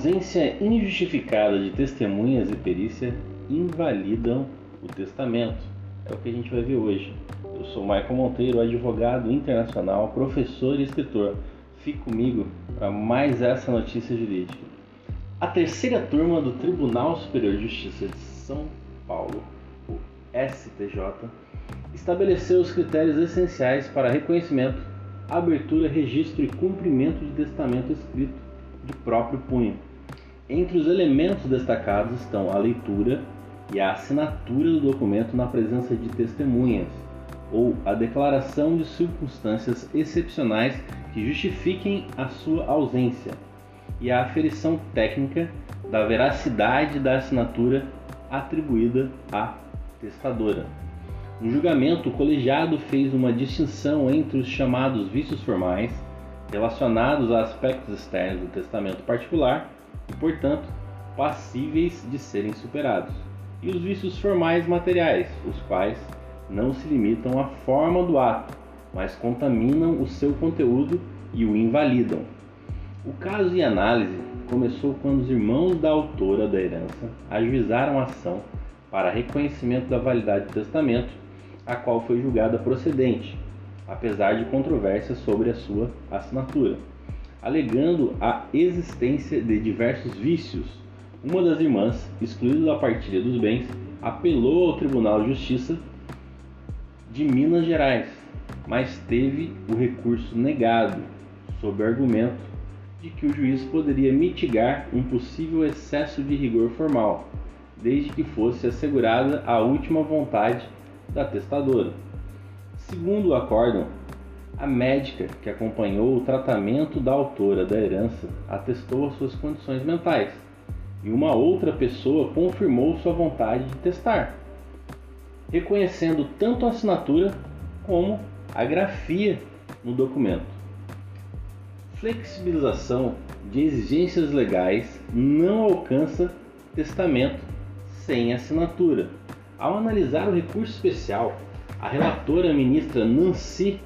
ausência injustificada de testemunhas e perícia invalidam o testamento. É o que a gente vai ver hoje. Eu sou Michael Monteiro, advogado internacional, professor e escritor. Fique comigo para mais essa notícia jurídica. A terceira turma do Tribunal Superior de Justiça de São Paulo, o STJ, estabeleceu os critérios essenciais para reconhecimento, abertura, registro e cumprimento de testamento escrito de próprio punho. Entre os elementos destacados estão a leitura e a assinatura do documento na presença de testemunhas, ou a declaração de circunstâncias excepcionais que justifiquem a sua ausência, e a aferição técnica da veracidade da assinatura atribuída à testadora. No julgamento, o colegiado fez uma distinção entre os chamados vícios formais, relacionados a aspectos externos do testamento particular e, portanto, passíveis de serem superados, e os vícios formais materiais, os quais não se limitam à forma do ato, mas contaminam o seu conteúdo e o invalidam. O caso em análise começou quando os irmãos da autora da herança ajuizaram a ação para reconhecimento da validade do testamento, a qual foi julgada procedente, apesar de controvérsias sobre a sua assinatura, alegando a existência de diversos vícios. Uma das irmãs, excluída da partilha dos bens, apelou ao Tribunal de Justiça de Minas Gerais, mas teve o recurso negado, sob o argumento de que o juiz poderia mitigar um possível excesso de rigor formal, desde que fosse assegurada a última vontade da testadora. Segundo o acórdão, a médica que acompanhou o tratamento da autora da herança atestou as suas condições mentais e uma outra pessoa confirmou sua vontade de testar, reconhecendo tanto a assinatura como a grafia no documento. Flexibilização de exigências legais não alcança testamento sem assinatura. Ao analisar o recurso especial, a relatora ministra Nancy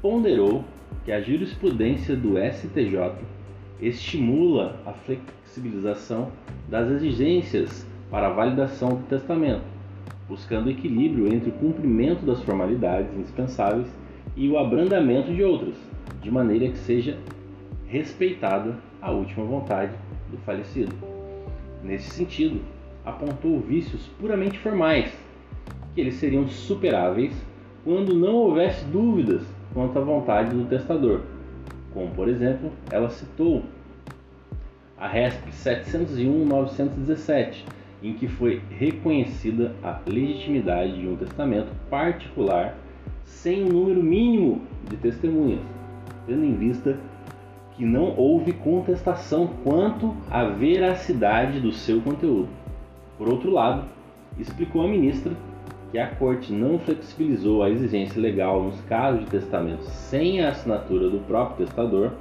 ponderou que a jurisprudência do STJ estimula a flexibilização das exigências para a validação do testamento, buscando equilíbrio entre o cumprimento das formalidades indispensáveis e o abrandamento de outras, de maneira que seja respeitada a última vontade do falecido. Nesse sentido, apontou vícios puramente formais que eles seriam superáveis quando não houvesse dúvidas quanto à vontade do testador. Como, por exemplo, ela citou a RESP 701-917, em que foi reconhecida a legitimidade de um testamento particular sem um número mínimo de testemunhas, tendo em vista que não houve contestação quanto à veracidade do seu conteúdo. Por outro lado, explicou a ministra que a Corte não flexibilizou a exigência legal nos casos de testamento sem a assinatura do próprio testador,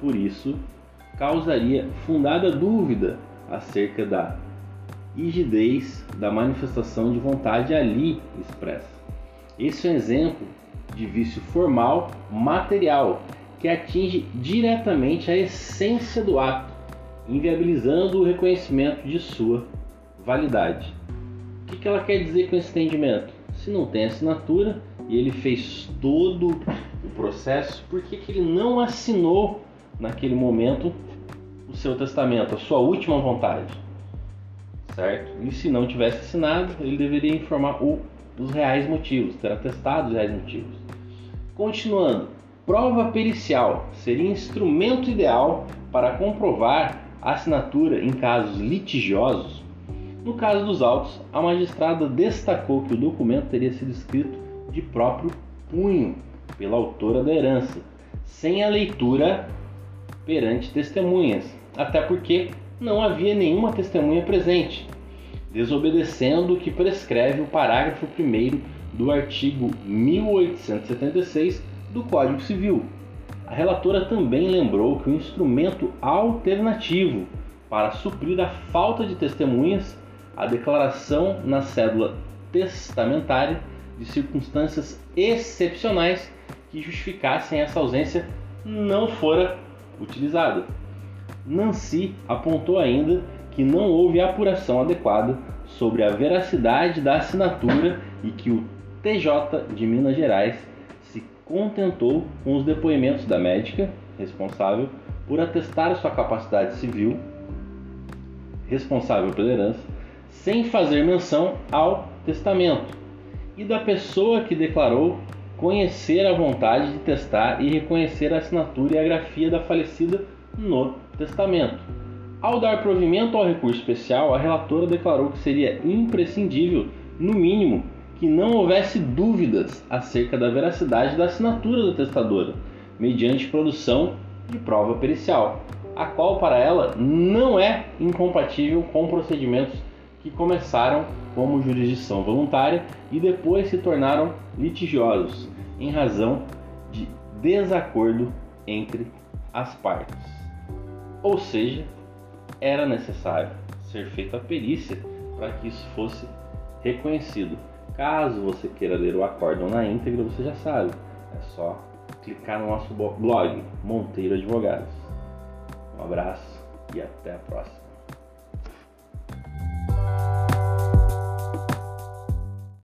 por isso causaria fundada dúvida acerca da rigidez da manifestação de vontade ali expressa. Esse é um exemplo de vício formal material que atinge diretamente a essência do ato, inviabilizando o reconhecimento de sua validade. O que ela quer dizer com esse entendimento? Se não tem assinatura e ele fez todo o processo, por que, que ele não assinou naquele momento o seu testamento, a sua última vontade? Certo? E se não tivesse assinado, ele deveria informar o, os reais motivos, ter atestado os reais motivos. Continuando, prova pericial seria instrumento ideal para comprovar a assinatura em casos litigiosos no caso dos autos, a magistrada destacou que o documento teria sido escrito de próprio punho pela autora da herança, sem a leitura perante testemunhas, até porque não havia nenhuma testemunha presente, desobedecendo o que prescreve o parágrafo 1 do artigo 1876 do Código Civil. A relatora também lembrou que o instrumento alternativo para suprir a falta de testemunhas a declaração na cédula testamentária de circunstâncias excepcionais que justificassem essa ausência não fora utilizada. Nancy apontou ainda que não houve apuração adequada sobre a veracidade da assinatura e que o TJ de Minas Gerais se contentou com os depoimentos da médica responsável por atestar sua capacidade civil, responsável pela herança, sem fazer menção ao testamento, e da pessoa que declarou conhecer a vontade de testar e reconhecer a assinatura e a grafia da falecida no testamento. Ao dar provimento ao recurso especial, a relatora declarou que seria imprescindível, no mínimo, que não houvesse dúvidas acerca da veracidade da assinatura da testadora, mediante produção de prova pericial, a qual para ela não é incompatível com procedimentos que começaram como jurisdição voluntária e depois se tornaram litigiosos em razão de desacordo entre as partes. Ou seja, era necessário ser feita a perícia para que isso fosse reconhecido. Caso você queira ler o acórdão na íntegra, você já sabe. É só clicar no nosso blog Monteiro Advogados. Um abraço e até a próxima.